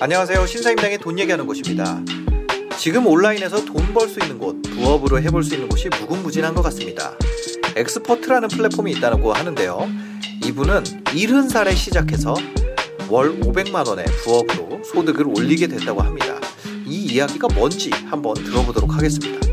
안녕하세요. 신사임당의 돈 얘기하는 곳입니다. 지금 온라인에서 돈 벌 수 있는 곳, 부업으로 해볼 수 있는 곳이 무궁무진한 것 같습니다. 엑스퍼트라는 플랫폼이 있다고 하는데요. 이분은 70살에 시작해서 월 500만 원의 부업으로 소득을 올리게 됐다고 합니다. 이 이야기가 뭔지 한번 들어보도록 하겠습니다.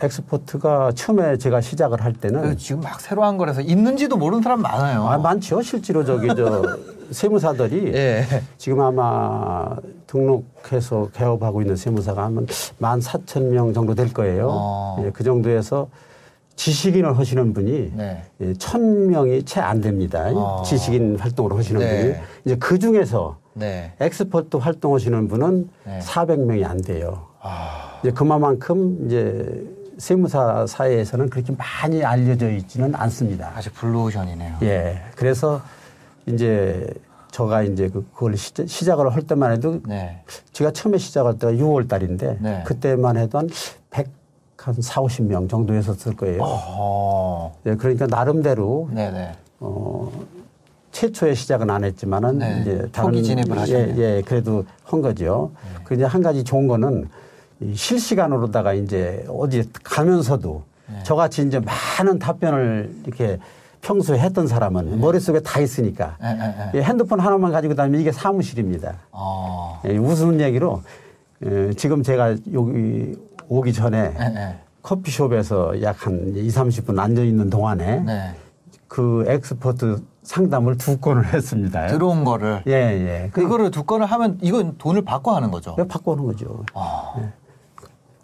엑스퍼트가 처음에 제가 시작을 할 때는 지금 막 새로 한 거라서 있는지도 모르는 사람 많아요. 아, 많죠. 실제로 저기 저 세무사들이 예. 지금 아마 등록해서 개업하고 있는 세무사가 한 14,000명 정도 될 거예요. 어. 예, 그 정도에서 지식인을 하시는 분이 네. 예, 1,000명이 채 안 됩니다. 어. 지식인 활동을 하시는 네. 분이. 이제 그 중에서 네. 엑스퍼트 활동하시는 분은 네. 400명이 안 돼요. 아, 이제 그만큼 이제 세무사 사회에서는 그렇게 많이 알려져 있지는 않습니다. 아직 블루오션이네요. 예. 그래서 이제 저가 이제 그- 그걸 시작, 시작을 할 때만 해도 네. 제가 처음에 시작할 때가 6월 달인데 네. 그때만 해도 한 100, 한 4, 50명 정도였었을 거예요. 어. 예, 그러니까 나름대로 네네. 어, 최초의 시작은 안 했지만은 네. 이제 초기 진입을 예, 하셨네요. 예, 그래도 한 거죠. 그 이제 한 가지 좋은 거는 이 실시간으로다가 이제 어디 가면서도 네. 저같이 이제 많은 답변을 이렇게 평소에 했던 사람은 머릿속에 다 있으니까 예, 예, 예. 예, 핸드폰 하나만 가지고 다니면 이게 사무실입니다. 어. 예, 웃는 얘기로 예, 지금 제가 여기 오기 전에 예, 예. 커피숍에서 약 한 2, 30분 앉아 있는 동안에 네. 그 엑스포트 상담을 두 건을 했습니다. 들어온 거를. 예, 예. 그, 그거를 두 건을 하면 이건 돈을 받고 하는 거죠. 왜 바꿔오는 거죠. 아.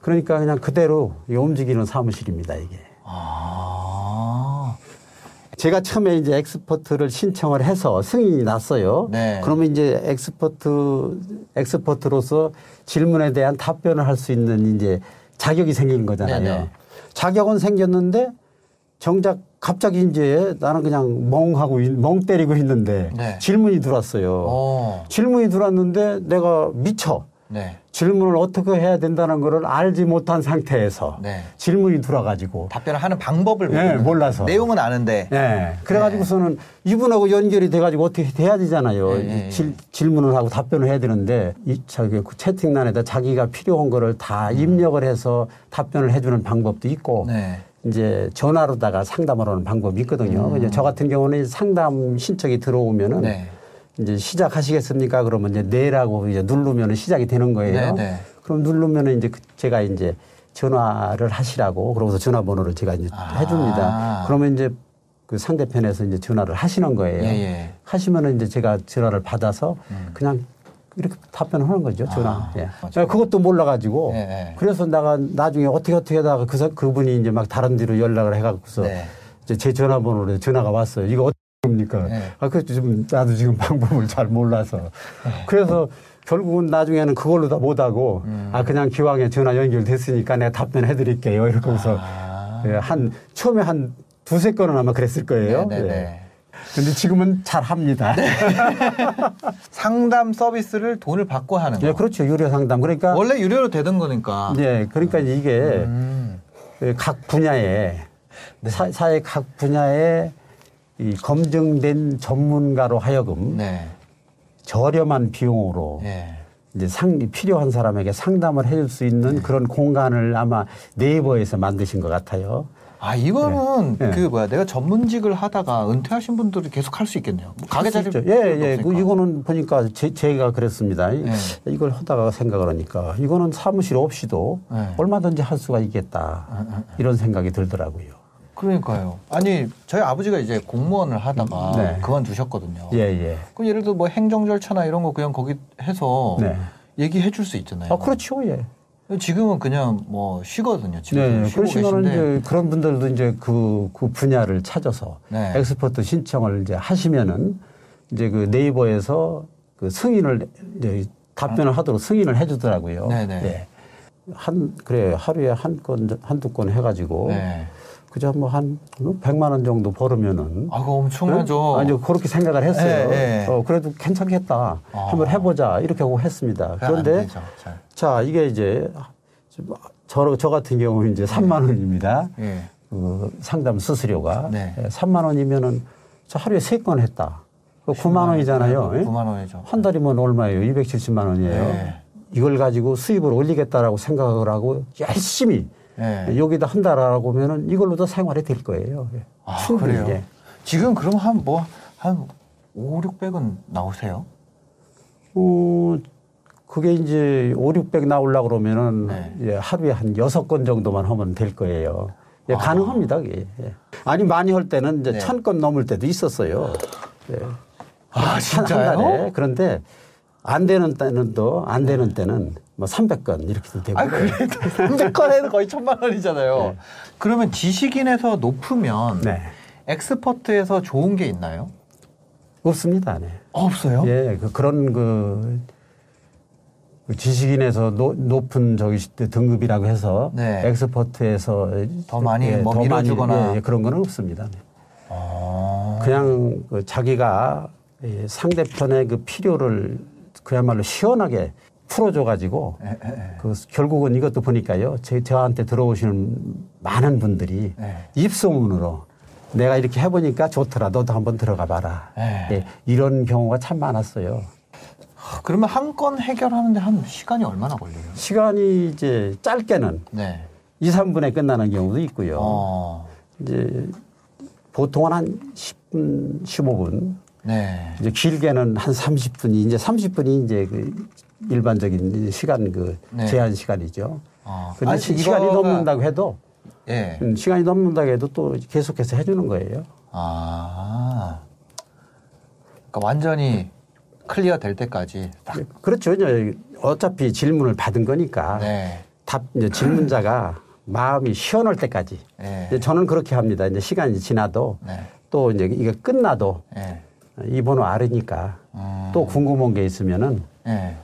그러니까 그냥 그대로 움직이는 사무실입니다, 이게. 아. 제가 처음에 이제 엑스퍼트를 신청을 해서 승인이 났어요. 네. 그러면 이제 엑스퍼트, 엑스퍼트로서 질문에 대한 답변을 할 수 있는 이제 자격이 생기는 거잖아요. 네네. 자격은 생겼는데 정작 갑자기 이제 나는 그냥 멍하고, 있- 멍 때리고 있는데 네. 질문이 들어왔어요. 어. 질문이 들어왔는데 내가 미처. 네. 질문을 어떻게 해야 된다는 거를 알지 못한 상태에서 네. 질문이 들어와가지고 답변을 하는 방법을 네, 몰라서. 내용은 아는데 예. 그래가지고서는 이분하고 연결이 돼가지고 어떻게 돼야 되잖아요. 예, 예, 예. 질, 질문을 하고 답변을 해야 되는데 이 저기 그 채팅란에다 자기가 필요한 거를 다 입력을 해서 답변을 해주는 방법도 있고 네. 이제 전화로다가 상담을 하는 방법이 있거든요. 이제 저 같은 경우는 상담 신청이 들어오면은 음. 네. 이제 시작하시겠습니까? 그러면 이제 네라고 이제 누르면 시작이 되는 거예요. 네, 네. 그럼 누르면은 이제 그- 제가 이제 전화를 하시라고 그러고서 전화번호를 제가 이제 아. 해줍니다. 그러면 이제 그 상대편에서 이제 전화를 하시는 거예요. 예, 예. 하시면은 이제 제가 전화를 받아서 그냥 이렇게 답변을 하는 거죠. 전화. 아, 예. 그것도 몰라가지고 예, 예. 그래서 내가 나중에 어떻게 어떻게 하다가 그, 사- 그분이 이제 막 다른 데로 연락을 해갖고서 네. 이제 제 전화번호로 전화가 왔어요. 이거 합니까? 네. 아, 그좀 나도 지금 방법을 잘 몰라서. 그래서 결국은 나중에는 그걸로 다 못하고 음. 아, 그냥 기왕에 전화 연결됐으니까 내가 답변해 드릴게요. 이러고서 아. 예, 한, 처음에 한 두세 건은 아마 그랬을 거예요. 네, 네, 예. 네. 근데 지금은 잘 합니다. 상담 서비스를 돈을 받고 하는 거. 예, 그렇죠. 유료 상담. 그러니까. 원래 유료로 되던 거니까. 예, 그러니까 이게 음. 그각 분야에 사, 사회 각 분야에 이 검증된 전문가로 하여금 네. 저렴한 비용으로 예. 이제 상, 필요한 사람에게 상담을 해줄 수 있는 네. 그런 공간을 아마 네이버에서 만드신 것 같아요. 아 이거는 네. 그 뭐야 내가 전문직을 하다가 은퇴하신 분들이 계속 할 수 있겠네요. 뭐 가게 자리 있죠. 예, 예. 그 이거는 보니까 제, 제가 그랬습니다. 이- 네. 이걸 하다가 생각을 하니까 이거는 사무실 없이도 네. 얼마든지 할 수가 있겠다. 이런 생각이 들더라고요. 그러니까요. 아니 저희 아버지가 이제 공무원을 하다가 네. 그만두셨거든요. 예, 예. 그럼 예를 들어 뭐 행정 절차나 이런 거 그냥 거기 해서 네. 얘기해 줄 수 있잖아요. 아, 그렇죠. 예. 지금은 그냥 뭐 쉬거든요. 집에서 네, 쉬고 그러시면은 계신데. 이제 그런 분들도 이제 그, 그 분야를 찾아서 네. 엑스퍼트 신청을 이제 하시면은 이제 그 네이버에서 그 승인을 이제 답변을 하도록 승인을 해주더라고요. 네네. 예. 한, 그래, 하루에 한 건, 한두 건 해가지고 네. 그저 뭐한 100만 원 정도 벌으면은 아, 그거 엄청나죠. 응? 아니 그렇게 생각을 했어요. 예, 예. 어, 그래도 괜찮겠다. 아. 한번 해 보자 이렇게 하고 했습니다. 그런데 되죠. 자 이게 이제 저, 저 같은 경우는 이제 3만 원입니다. 예. 그 상담 수수료가 네. 예, 3만 원이면은 저 하루에 세 건 했다. 그 9만 원이잖아요. 예? 9만 원이죠. 한 달이면 얼마예요? 270만 원이에요. 네. 이걸 가지고 수입을 올리겠다라고 생각을 하고 열심히 예. 여기다 한다라고 하면은 이걸로도 생활이 될 거예요. 예. 아, 충분히. 그래요? 예. 지금 그럼 한 뭐, 한 5, 600은 나오세요? 어, 그게 이제 5, 600 나오려고 그러면은 네. 예, 하루에 한 여섯 건 정도만 하면 될 거예요. 예, 아. 가능합니다. 예. 아니 많이 할 때는 이제 네. 천건 넘을 때도 있었어요. 예. 아, 한- 한 진짜요? 달에. 그런데 안 되는 때는 또 안 되는 때는 뭐 300건 이렇게도 되고. 아, 그래도 300건에는 거의 천만 원이잖아요. 네. 그러면 지식인에서 높으면 네. 엑스퍼트에서 좋은 게 있나요? 없습니다. 네. 없어요? 예, 그, 그런 그, 그 지식인에서 노- 높은 저기 등급이라고 해서 네. 엑스퍼트에서 더 많이 예, 뭐더 많이, 밀어주거나. 예, 예, 그런 거는 없습니다. 네. 아. 그냥 그 자기가 예, 상대편의 그 필요를 그야말로 시원하게 풀어줘 가지고 예, 예, 예. 그 결국은 이것도 보니까요. 제, 저한테 들어오시는 많은 분들이 네. 입소문으로 내가 이렇게 해보니까 좋더라. 너도 한번 들어가 봐라. 네. 예, 이런 경우가 참 많았어요. 그러면 한 건 해결하는데 한 시간이 얼마나 걸려요? 시간이 이제 짧게는 네. 2, 3분에 끝나는 경우도 있고요. 어. 이제 보통은 한 10분, 15분. 네. 이제 길게는 한 30분이 이제 30분이 이제 그 일반적인 시간 그 네. 제한 시간이죠. 어. 근데 아니, 시, 시간이 이거가- 넘는다고 해도 예. 음, 시간이 넘는다고 해도 또 계속해서 해주는 거예요. 아. 그러니까 완전히 클리어 될 때까지 딱. 그렇죠. 이제 어차피 질문을 받은 거니까 네. 답 질문자가 마음이 시원할 때까지. 네. 저는 그렇게 합니다. 이제 시간이 지나도 네. 또 이제 이게 끝나도 네. 이 번호 알으니까 음. 또 궁금한 게 있으면은 네.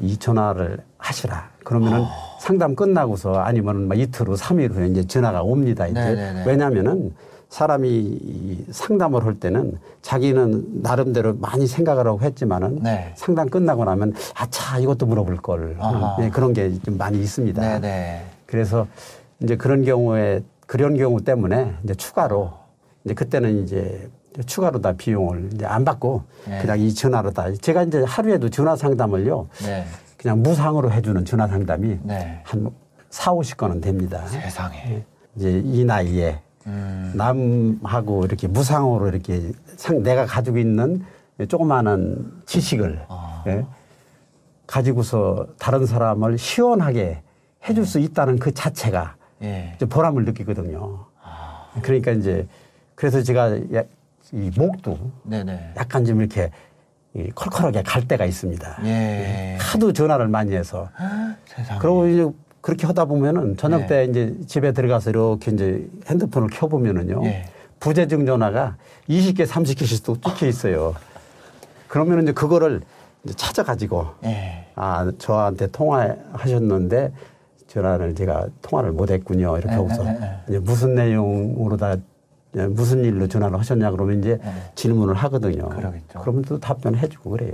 이 전화를 하시라. 그러면은 상담 끝나고서 아니면은 막 이틀 후, 삼일 후에 이제 전화가 옵니다. 이제 네네네. 왜냐면은 사람이 이 상담을 할 때는 자기는 나름대로 많이 생각을 하고 했지만은 네. 상담 끝나고 나면 아차 이것도 물어볼 걸. 예, 그런 게 좀 많이 있습니다. 네네. 그래서 이제 그런 경우에 그런 경우 때문에 이제 추가로 이제 그때는 이제 추가로 다 비용을 이제 안 받고 네. 그냥 이 전화로 다 제가 이제 하루에도 전화 상담을요 네. 그냥 무상으로 해주는 전화 상담이 네. 한 4, 50건은 됩니다. 세상에. 이제 이 나이에 음. 남하고 이렇게 무상으로 이렇게 상, 내가 가지고 있는 조그마한 지식을 아. 예, 가지고서 다른 사람을 시원하게 해줄 수 있다는 그 자체가 예. 이제 보람을 느끼거든요. 그러니까 이제 그래서 제가 야- 이 목도 네네. 약간 좀 이렇게 이 컬컬하게 갈 때가 있습니다. 예. 하도 전화를 많이 해서 세상에. 그러고 이제 그렇게 하다 보면은 저녁 네. 때 이제 집에 들어가서 이렇게 이제 핸드폰을 켜보면은요. 예. 부재중 전화가 20개, 30개씩 또 찍혀 있어요. 그러면은 이제 그거를 이제 찾아가지고 예. 아, 저한테 통화하셨는데 전화를 제가 통화를 못 했군요. 이렇게 예, 하고서 예, 예. 이제 무슨 내용으로 다 예, 무슨 일로 전화를 하셨냐 그러면 이제 예. 질문을 하거든요. 그러겠죠. 그러면 또 답변해 주고 그래요.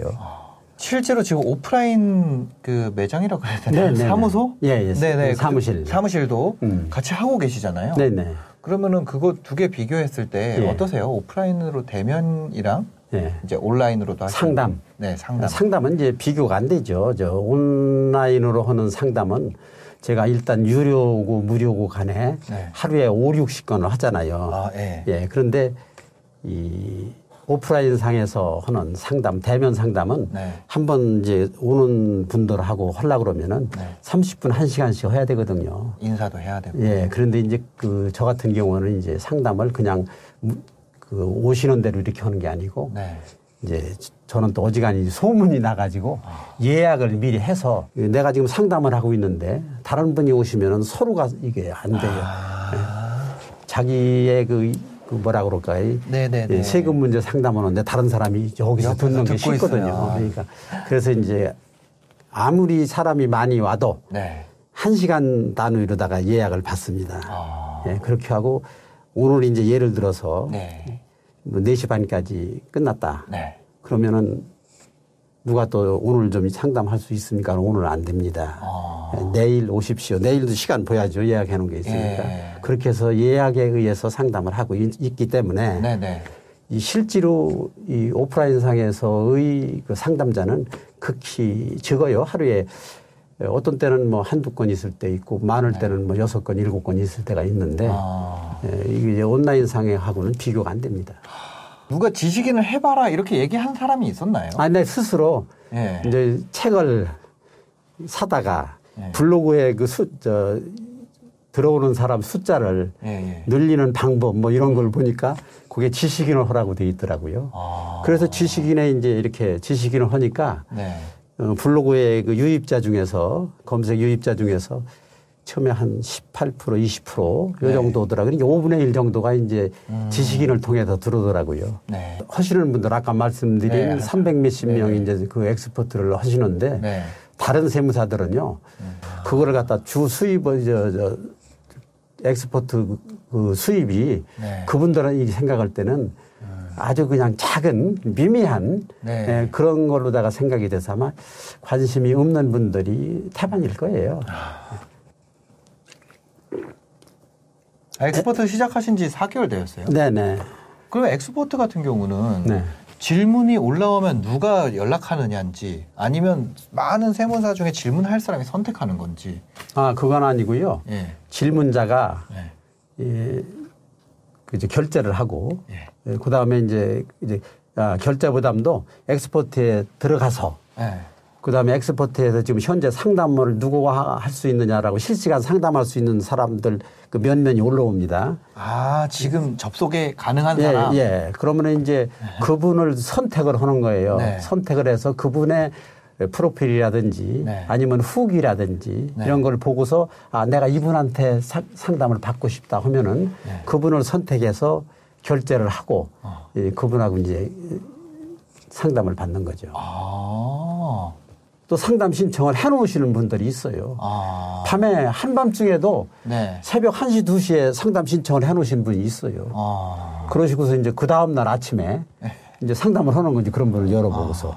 실제로 지금 오프라인 그 매장이라고 해야 되나요? 네, 네, 네. 사무소? 예, 예. 네네. 사무실. 그 사무실도 음. 같이 하고 계시잖아요. 네네. 그러면은 그거 두 개 비교했을 때 예. 어떠세요? 오프라인으로 대면이랑 예. 이제 온라인으로도 하시는 상담. 네, 상담. 상담은 이제 비교가 안 되죠. 저 온라인으로 하는 상담은 제가 일단 유료고 무료고 간에 네. 하루에 5, 60건을 하잖아요. 아, 예. 예. 그런데 이 오프라인 상에서 하는 상담, 대면 상담은 네. 한번 이제 오는 분들하고 하려고 그러면은 네. 30분, 1시간씩 해야 되거든요. 인사도 해야 되고. 예. 그런데 이제 그 저 같은 경우는 이제 상담을 그냥 무- 그 오시는 대로 이렇게 하는 게 아니고 네. 이제 저는 또 어지간히 소문이 나가지고 예약을 미리 해서 내가 지금 상담을 하고 있는데 다른 분이 오시면은 서로가 이게 안 돼요. 아. 자기의 그, 그 뭐라 그럴까요? 네네네. 예, 세금 문제 상담하는데 다른 사람이 여기서 듣는 게 쉽거든요. 있어요. 그러니까 그래서 이제 아무리 사람이 많이 와도 네. 한 시간 단위로다가 예약을 받습니다. 아. 예, 그렇게 하고 오늘 이제 예를 들어서 네. 뭐 4시 반까지 끝났다. 네. 그러면은 누가 또 오늘 좀 상담할 수 있습니까? 오늘 안 됩니다. 아. 예, 내일 오십시오. 내일도 시간 보야죠. 예약해 놓은 게 있으니까. 예. 그렇게 해서 예약에 의해서 상담을 하고 있, 기 때문에 네네. 이 실제로 이 오프라인 상에서의 그 상담자는 극히 적어요. 하루에 어떤 때는 뭐 한두 건 있을 때 있고 많을 때는 뭐 여섯 건, 일곱 건 있을 때가 있는데 아. 예, 이게 온라인 상에 하고는 비교가 안 됩니다. 누가 지식인을 해봐라 이렇게 얘기한 사람이 있었나요? 아, 내 스스로 예. 이제 책을 사다가 예. 블로그에 그 수, 저, 들어오는 사람 숫자를 예, 예. 늘리는 방법 뭐 이런 걸 보니까 그게 지식인을 하라고 돼 있더라고요. 아. 그래서 지식인에 이제 이렇게 지식인을 하니까 네. 어, 블로그의 그 유입자 중에서 검색 유입자 중에서 처음에 한 18% 20%요 네. 정도더라. 그러니까 5분의 1 정도가 이제 음. 지식인을 통해서 들어오더라고요. 네. 하시는 분들 아까 말씀드린 네. 300 몇십 네. 명이 이제 그 엑스퍼트를 하시는데 네. 다른 세무사들은요 그거를 갖다 주 수입을 저, 저 엑스퍼트 그 수입이 네. 그분들은 이 생각할 때는 아주 그냥 작은 미미한 네. 예, 그런 걸로다가 생각이 돼서 아마 관심이 없는 분들이 태반일 거예요. 엑스퍼트 시작하신 지 4개월 되었어요. 네네. 그럼 엑스퍼트 같은 경우는 네. 질문이 올라오면 누가 연락하느냐인지 아니면 많은 세무사 중에 질문할 사람이 선택하는 건지. 아 그건 아니고요. 예. 질문자가 네. 예, 그 이제 결제를 하고 예. 그 다음에 이제 이제 아, 결제 부담도 엑스포트에 들어가서 예. 그 다음에 엑스포트에서 지금 현재 상담을 누구가 할수 있느냐라고 실시간 상담할 수 있는 사람들 그 면면이 올라옵니다. 아, 지금 접속에 가능한 예, 사람. 예. 그러면 이제 그분을 선택을 하는 거예요. 네. 선택을 해서 그분의 프로필이라든지 네. 아니면 후기라든지 네. 이런 걸 보고서 아, 내가 이분한테 사- 상담을 받고 싶다 하면은 네. 그분을 선택해서 결제를 하고 어. 예, 그분하고 이제 상담을 받는 거죠. 아. 또 상담 신청을 해 놓으시는 분들이 있어요. 아. 밤에 한밤중에도 네. 새벽 1시, 2시에 상담 신청을 해 놓으신 분이 있어요. 아. 그러시고서 이제 그 다음날 아침에 이제 상담을 하는 거지 그런 분을 열어보고서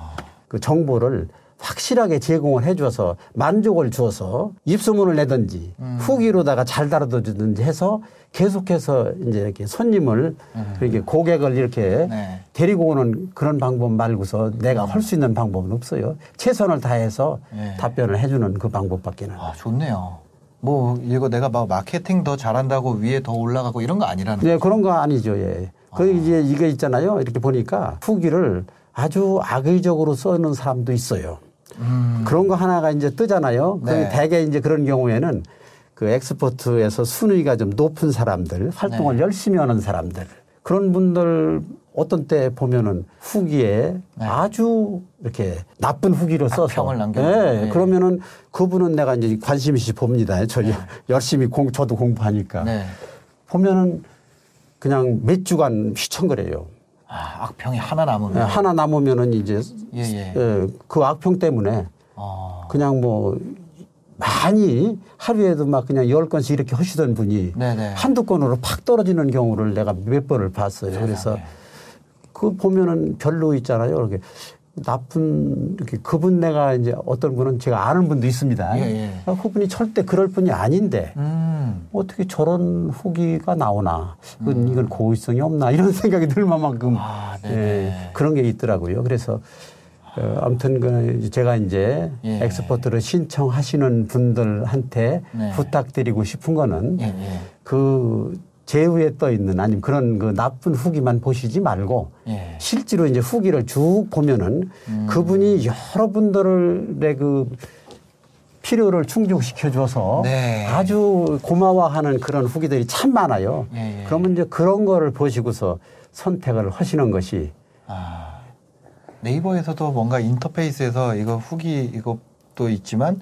그 정보를 확실하게 제공을 해줘서 만족을 주어서 입소문을 내든지 후기로다가 잘 다뤄주든지 해서 계속해서 이제 이렇게 손님을 이렇게 고객을 이렇게 네. 데리고 오는 그런 방법 말고서 내가 할 수 있는 방법은 없어요. 최선을 다해서 네. 답변을 해주는 그 방법밖에는. 아, 좋네요. 뭐 이거 내가 막 마케팅 더 잘한다고 위에 더 올라가고 이런 거 아니라는 네, 그런 거 아니죠. 예. 그 아. 이제 이게 있잖아요. 이렇게 보니까 후기를 아주 악의적으로 써는 사람도 있어요. 음. 그런 거 하나가 이제 뜨잖아요. 그 네. 대개 이제 그런 경우에는 그 엑스포트에서 순위가 좀 높은 사람들, 활동을 네. 열심히 하는 사람들, 그런 분들 어떤 때 보면은 후기에 네. 아주 이렇게 나쁜 후기를 써서 악평을 남겨놓는. 네. 네. 그러면은 그분은 내가 이제 관심 있이 봅니다. 저 열심히 공 저도 공부하니까 네. 보면은 그냥 몇 주간 휘청거려요. 아, 악평이 하나 남으면 예, 하나 남으면은 이제 예, 예. 예, 그 악평 때문에 아. 그냥 뭐 많이 하루에도 막 그냥 열 건씩 이렇게 하시던 분이 네네. 한두 건으로 팍 떨어지는 경우를 내가 몇 번을 봤어요. 그래서 세상에. 그 보면은 별로 있잖아요. 이렇게 나쁜 이렇게 그분 내가 이제 어떤 분은 제가 아는 분도 있습니다. 예, 예. 아, 그분이 절대 그럴 분이 아닌데 음. 어떻게 저런 후기가 나오나 이건, 이건 고의성이 없나 이런 생각이 들 만큼 아, 네네. 예, 그런 게 있더라고요. 그래서 어, 아무튼 그 제가 이제 예. 엑스포트를 신청하시는 분들한테 네. 부탁드리고 싶은 거는 예, 예. 그 제후에 떠 있는 아니면 그런 그 나쁜 후기만 보시지 말고 예. 실제로 이제 후기를 쭉 보면은 음. 그분이 여러분들의 그 필요를 충족시켜 줘서 네. 아주 고마워하는 그런 후기들이 참 많아요. 예, 예. 그러면 이제 그런 거를 보시고서 선택을 하시는 것이 아, 네이버에서도 뭔가 인터페이스에서 이거 후기 이것도 있지만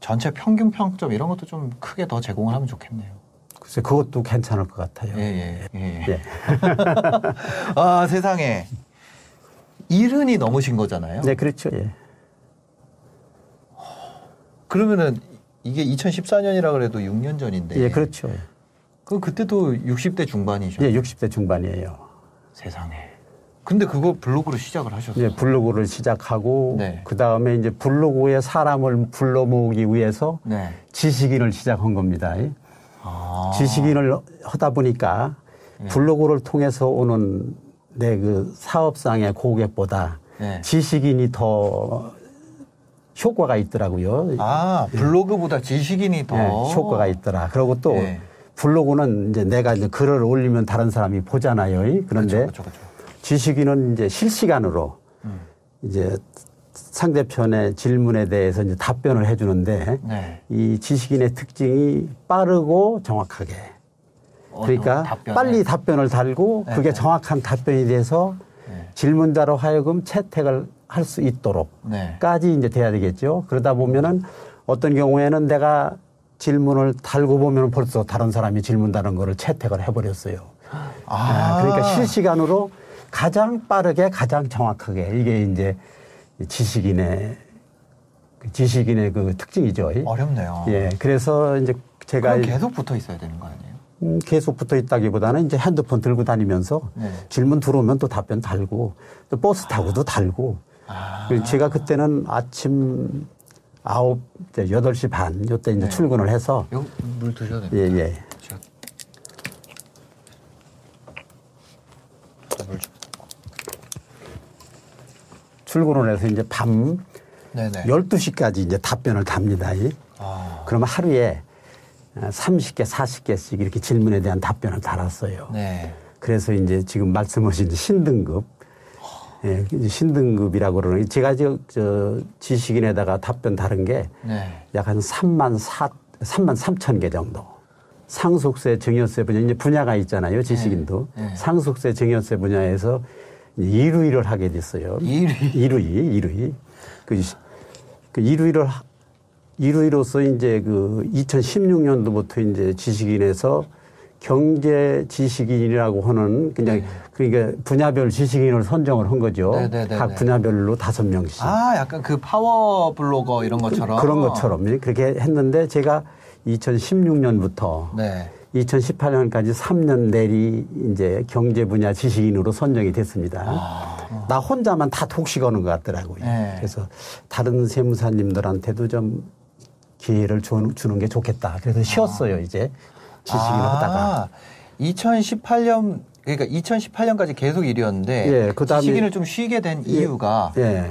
전체 평균 평점 이런 것도 좀 크게 더 제공을 하면 좋겠네요. 글쎄 그것도 괜찮을 것 같아요. 예, 예, 예. 예. 아, 세상에. 일흔이 넘으신 거잖아요. 네, 그렇죠. 예. 그러면은 이게 2014년이라 그래도 6년 전인데. 예, 그렇죠. 그 그때도 60대 중반이죠. 예, 60대 중반이에요. 세상에. 근데 그거 블로그로 시작을 하셨어요. 예, 블로그를 시작하고 네. 그 다음에 이제 블로그에 사람을 불러 모으기 위해서 네. 지식인을 시작한 겁니다. 아. 지식인을 하다 보니까 네. 블로그를 통해서 오는 내 그 사업상의 고객보다 네. 지식인이 더 효과가 있더라고요. 아, 블로그보다 지식인이 더 예, 효과가 있더라. 그리고 또 네. 블로그는 이제 내가 이제 글을 올리면 다른 사람이 보잖아요. 그런데 그렇죠, 그렇죠. 지식인은 이제 실시간으로 음. 이제 상대편의 질문에 대해서 이제 답변을 해주는데 네. 이 지식인의 특징이 빠르고 정확하게 그러니까 어, 답변에. 빨리 답변을 달고 네, 그게 네. 정확한 답변이 돼서 네. 질문자로 하여금 채택을 할 수 있도록 네. 까지 이제 돼야 되겠죠. 그러다 보면은 어떤 경우에는 내가 질문을 달고 보면 벌써 다른 사람이 질문 다는 거를 채택을 해버렸어요. 아, 그러니까 실시간으로 가장 빠르게 가장 정확하게 이게 이제 지식인의 그 지식인의 그 특징이죠. 어렵네요. 예, 그래서 이제 제가 그럼 계속 붙어 있어야 되는 거 아니에요? 음, 계속 붙어 있다기보다는 이제 핸드폰 들고 다니면서 네. 질문 들어오면 또 답변 달고 또 버스 타고도 달고 아. 제가 그때는 아침 아홉 여덟 시 반 요때 이제 네. 출근을 해서 물 드셔야 됩니다. 예, 예. 제가- 물 좀. 출근을 해서 이제 밤 네네. 12시까지 이제 답변을 답니다. 이. 아, 그러면 하루에 30개, 40개씩 이렇게 질문에 대한 답변을 달았어요. 네. 그래서 이제 지금 말씀하신 신등급, 예, 신등급이라고 그러는 게 제가 저, 저 지식인에다가 답변 다른 게 약한 네. 3만 4, 3만 3천 개 정도. 상속세, 증여세 분야, 이제 분야가 있잖아요, 지식인도. 네, 네. 상속세, 증여세 분야에서 1위를 하게 됐어요. 1위? 1위, 1위. 그, 그 1위를, 하- 1위로서 이제 그 2016년도부터 이제 지식인에서 경제 지식인이라고 하는 그냥 그러니까 분야별 지식인을 선정을 한 거죠. 네, 네, 네, 각 네. 분야별로 다섯 명씩. 아, 약간 그 파워 블로거 이런 것처럼. 그 런 것처럼 예, 그렇게 했는데 제가 2016년부터 네. 2018년까지 3년 내리 이제 경제 분야 지식인으로 선정이 됐습니다. 나 혼자만 다 독식 하는 것 같더라고요. 아. 네. 그래서 다른 세무사님들한테도 좀 기회를 주- 주는 게 좋겠다. 그래서 쉬었어요, 이제. 지식인을 아, 하다가. 2018년 그러니까 2018년까지 계속 일이었는데 예, 그다음에- 지식인을 좀 쉬게 된 이유가 예.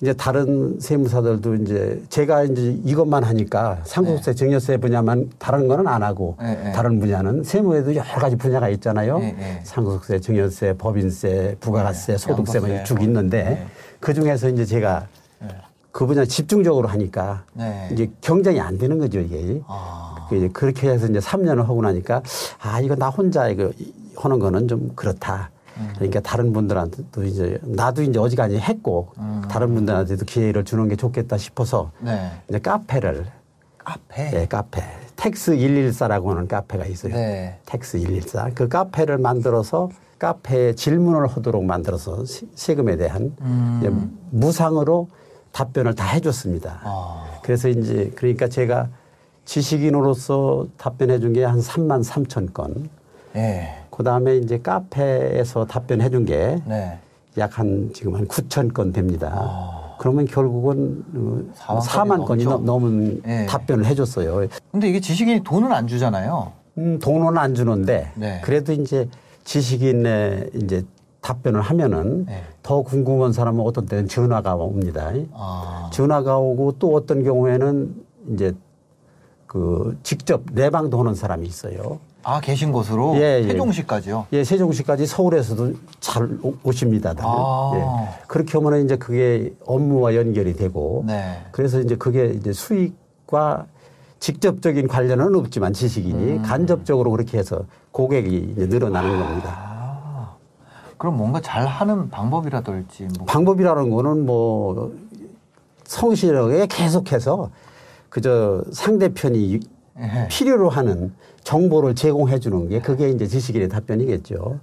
이제 다른 세무사들도 이제 제가 이제 이것만 하니까 상속세, 증여세 분야만 다른 거는 안 하고 네, 네. 다른 분야는 세무에도 여러 가지 분야가 있잖아요. 네, 네. 상속세, 증여세, 법인세, 부가가세, 네, 소득세 뭐 양도세. 쭉 있는데 네. 그 중에서 이제 제가 네. 그 분야 집중적으로 하니까 네. 이제 경쟁이 안 되는 거죠, 이게. 아, 그 이제 그렇게 해서 이제 3년을 하고 나니까 아 이거 나 혼자 이거 하는 거는 좀 그렇다. 음. 그러니까 다른 분들한테도 이제 나도 이제 어지간히 했고 음. 다른 분들한테도 기회를 주는 게 좋겠다 싶어서 네. 이제 카페를 카페. 예, 카페 택스 114라고 하는 카페가 있어요. 네. 택스 114. 그 카페를 만들어서 카페에 질문을 하도록 만들어서 세- 세금에 대한 음. 무상으로 답변을 다 해줬습니다. 아. 그래서 이제 그러니까 제가 지식인으로서 답변해 준 게 한 3만 3천 건. 네. 그 다음에 이제 카페에서 답변해 준 게 약한 네. 지금 한 9천 건 됩니다. 아. 그러면 결국은 어, 4만 4만 건이 넘죠. 넘- 넘은 네. 답변을 해줬어요. 근데 이게 지식인이 돈은 안 주잖아요. 음, 돈은 안 주는데 네. 그래도 이제 지식인의 이제 답변을 하면은 네. 더 궁금한 사람은 어떤 때는 전화가 옵니다. 아. 전화가 오고 또 어떤 경우에는 이제 그 직접 내방도 하는 사람이 있어요. 아, 계신 곳으로 예, 예. 세종시까지요. 예, 세종시까지 서울에서도 잘 오- 오십니다. 다들. 아. 예. 그렇게 하면 이제 그게 업무와 연결이 되고 네. 그래서 이제 그게 이제 수익과 직접적인 관련은 없지만 지식인이 음. 간접적으로 그렇게 해서 고객이 늘어나는 겁니다. 아. 그럼 뭔가 잘 하는 방법이라든지 뭐 방법이라는 거는 뭐 성실하게 계속해서 그저 상대편이 예. 필요로 하는 정보를 제공해 주는 게 그게 이제 지식인의 답변이겠죠.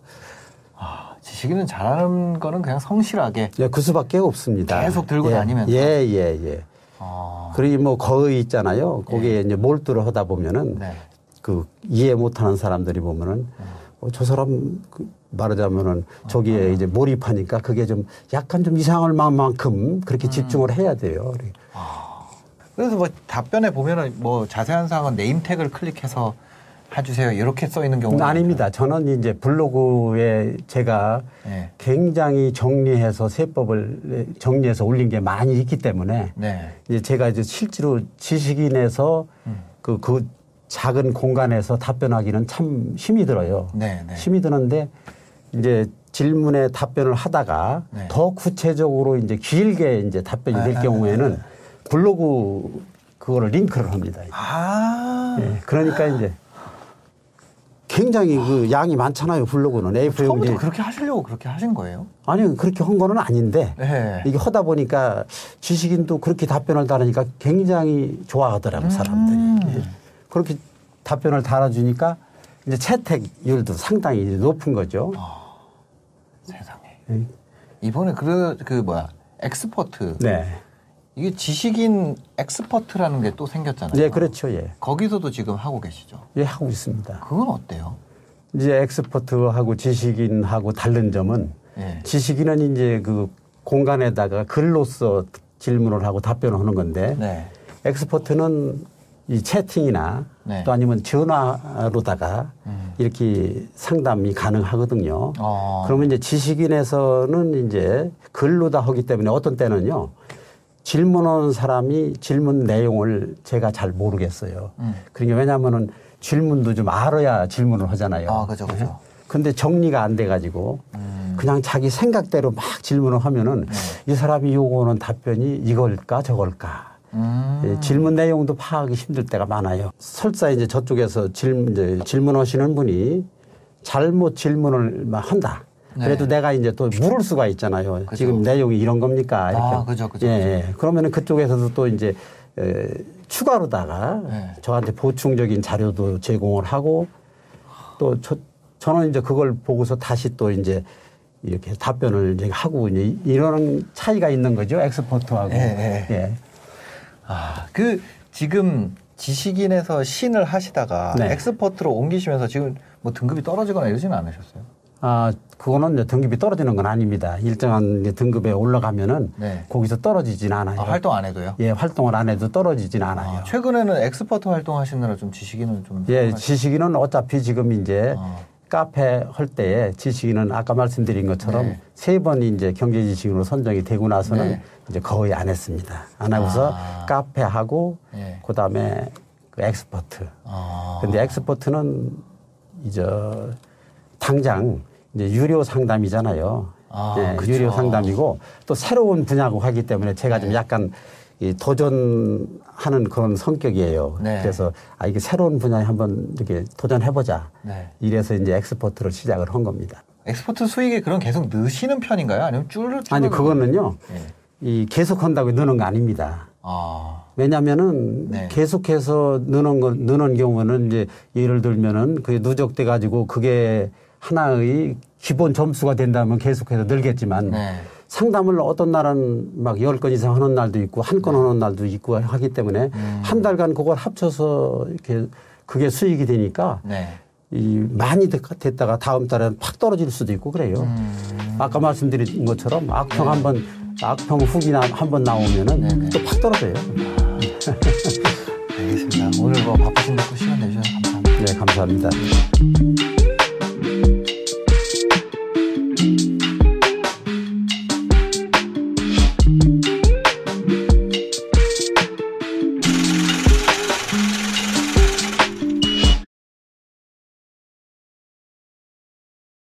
아, 지식인은 잘하는 거는 그냥 성실하게 예, 그 수밖에 없습니다. 계속 들고 예, 다니면서. 예, 예, 예. 아. 그리고 뭐 거의 있잖아요. 거기에 이제 몰두를 하다 보면은 네. 그 이해 못하는 사람들이 보면은 어, 저 사람 그 말하자면은 저기에 이제 몰입하니까 그게 좀 약간 좀 이상할 만큼 그렇게 집중을 해야 돼요. 그래서 뭐 답변에 보면은 뭐 자세한 사항은 네임택을 클릭해서 해주세요 이렇게 써 있는 경우는 아닙니다. 저는 이제 블로그에 제가 네. 굉장히 정리해서 세법을 정리해서 올린 게 많이 있기 때문에 네. 이제 제가 이제 실제로 지식인에서 음. 그, 그 작은 공간에서 답변하기는 참 힘이 들어요. 네, 네. 힘이 드는데 이제 질문에 답변을 하다가 네. 더 구체적으로 이제 길게 이제 답변이 될 아, 경우에는 블로그 그거를 링크를 합니다. 아 예, 그러니까 이제 굉장히 그 양이 많잖아요. 블로그는 A4 용지. 처음부터 그렇게 하시려고 그렇게 하신 거예요? 아니 그렇게 한 거는 아닌데 네. 이게 하다 보니까 지식인도 그렇게 답변을 달으니까 굉장히 좋아하더라고 사람들이 음. 예. 그렇게 답변을 달아주니까 이제 채택률도 상당히 높은 거죠. 세상에. 예. 이번에 그, 그 뭐야 엑스퍼트 네, 이게 지식인 엑스퍼트라는 게 또 생겼잖아요. 네 그렇죠, 예, 거기서도 지금 하고 계시죠. 예 하고 있습니다. 그건 어때요? 이제 엑스퍼트하고 지식인하고 다른 점은 예. 지식인은 이제 그 공간에다가 글로써 질문을 하고 답변을 하는 건데 네. 엑스퍼트는 이 채팅이나 네. 또 아니면 전화로다가 음. 이렇게 상담이 가능하거든요. 어. 그러면 이제 지식인에서는 이제 글로 다 하기 때문에 어떤 때는요 질문하는 사람이 질문 내용을 제가 잘 모르겠어요. 음. 그러니까 왜냐하면은 질문도 좀 알아야 질문을 하잖아요. 아, 그죠, 그죠. 네. 근데 정리가 안 돼가지고 음. 그냥 자기 생각대로 막 질문을 하면은 네. 이 사람이 요구하는 답변이 이걸까 저걸까 음. 예, 질문 내용도 파악이 힘들 때가 많아요. 설사 이제 저쪽에서 질문, 이제 질문하시는 분이 잘못 질문을 막 한다. 그래도 네. 내가 이제 또 물을 수가 있잖아요. 그죠. 지금 내용이 이런 겁니까? 이렇게. 아, 그죠, 그죠, 예, 그죠. 예. 그러면은 그쪽에서도 또 이제 에, 추가로다가 네. 저한테 보충적인 자료도 제공을 하고 또 저, 저는 이제 그걸 보고서 다시 또 이제 이렇게 답변을 이제 하고 이제 이런 차이가 있는 거죠. 엑스퍼트하고. 예, 예. 예. 아, 그 지금 지식인에서 신을 하시다가 네. 엑스퍼트로 옮기시면서 지금 뭐 등급이 떨어지거나 이러지는 않으셨어요? 아, 그거는 이제 등급이 떨어지는 건 아닙니다. 일정한 등급에 올라가면은 네. 거기서 떨어지진 않아요. 아, 활동 안 해도요? 예, 활동을 안 해도 떨어지진 않아요. 아, 최근에는 엑스퍼트 활동하시느라 좀 지식인은 좀 예, 지식인은 어차피 지금 이제 어. 카페 할 때에 지식인은 아까 말씀드린 것처럼 네. 세번 이제 경제 지식인으로 선정이 되고 나서는 네. 이제 거의 안 했습니다. 안 하고서 아. 카페 하고 네. 그다음에 그 엑스퍼트. 아. 근데 엑스퍼트는 이제 당장 이제 유료 상담이잖아요. 아, 예, 그쵸. 유료 상담이고 또 새로운 분야고 하기 때문에 제가 네. 좀 약간 이 도전하는 그런 성격이에요. 네. 그래서 아 이게 새로운 분야에 한번 이렇게 도전해보자. 네. 이래서 이제 엑스퍼트를 시작을 한 겁니다. 엑스퍼트 수익이 그럼 계속 느시는 편인가요? 아니면 줄 아니 그거는요. 예. 이 계속 한다고 느는 거 아닙니다. 아. 왜냐면은 네. 계속해서 느는 거 느는 경우는 이제 예를 들면은 그게 누적돼 가지고 그게 하나의 기본 점수가 된다면 계속해서 늘겠지만 네. 상담을 어떤 날은 막 열 건 이상 하는 날도 있고 한 건 하는 날도 있고 하기 때문에 음. 한 달간 그걸 합쳐서 이렇게 그게 수익이 되니까 네. 이 많이 됐- 됐다가 다음 달에는 팍 떨어질 수도 있고 그래요. 음. 아까 말씀드린 것처럼 악평 한번 악평 후기나 한 번 나오면은 네, 네. 또팍 떨어져요. 알겠습니다. 오늘 뭐 바쁘신데 또 시간 내주셔서 감사합니다. 네, 감사합니다.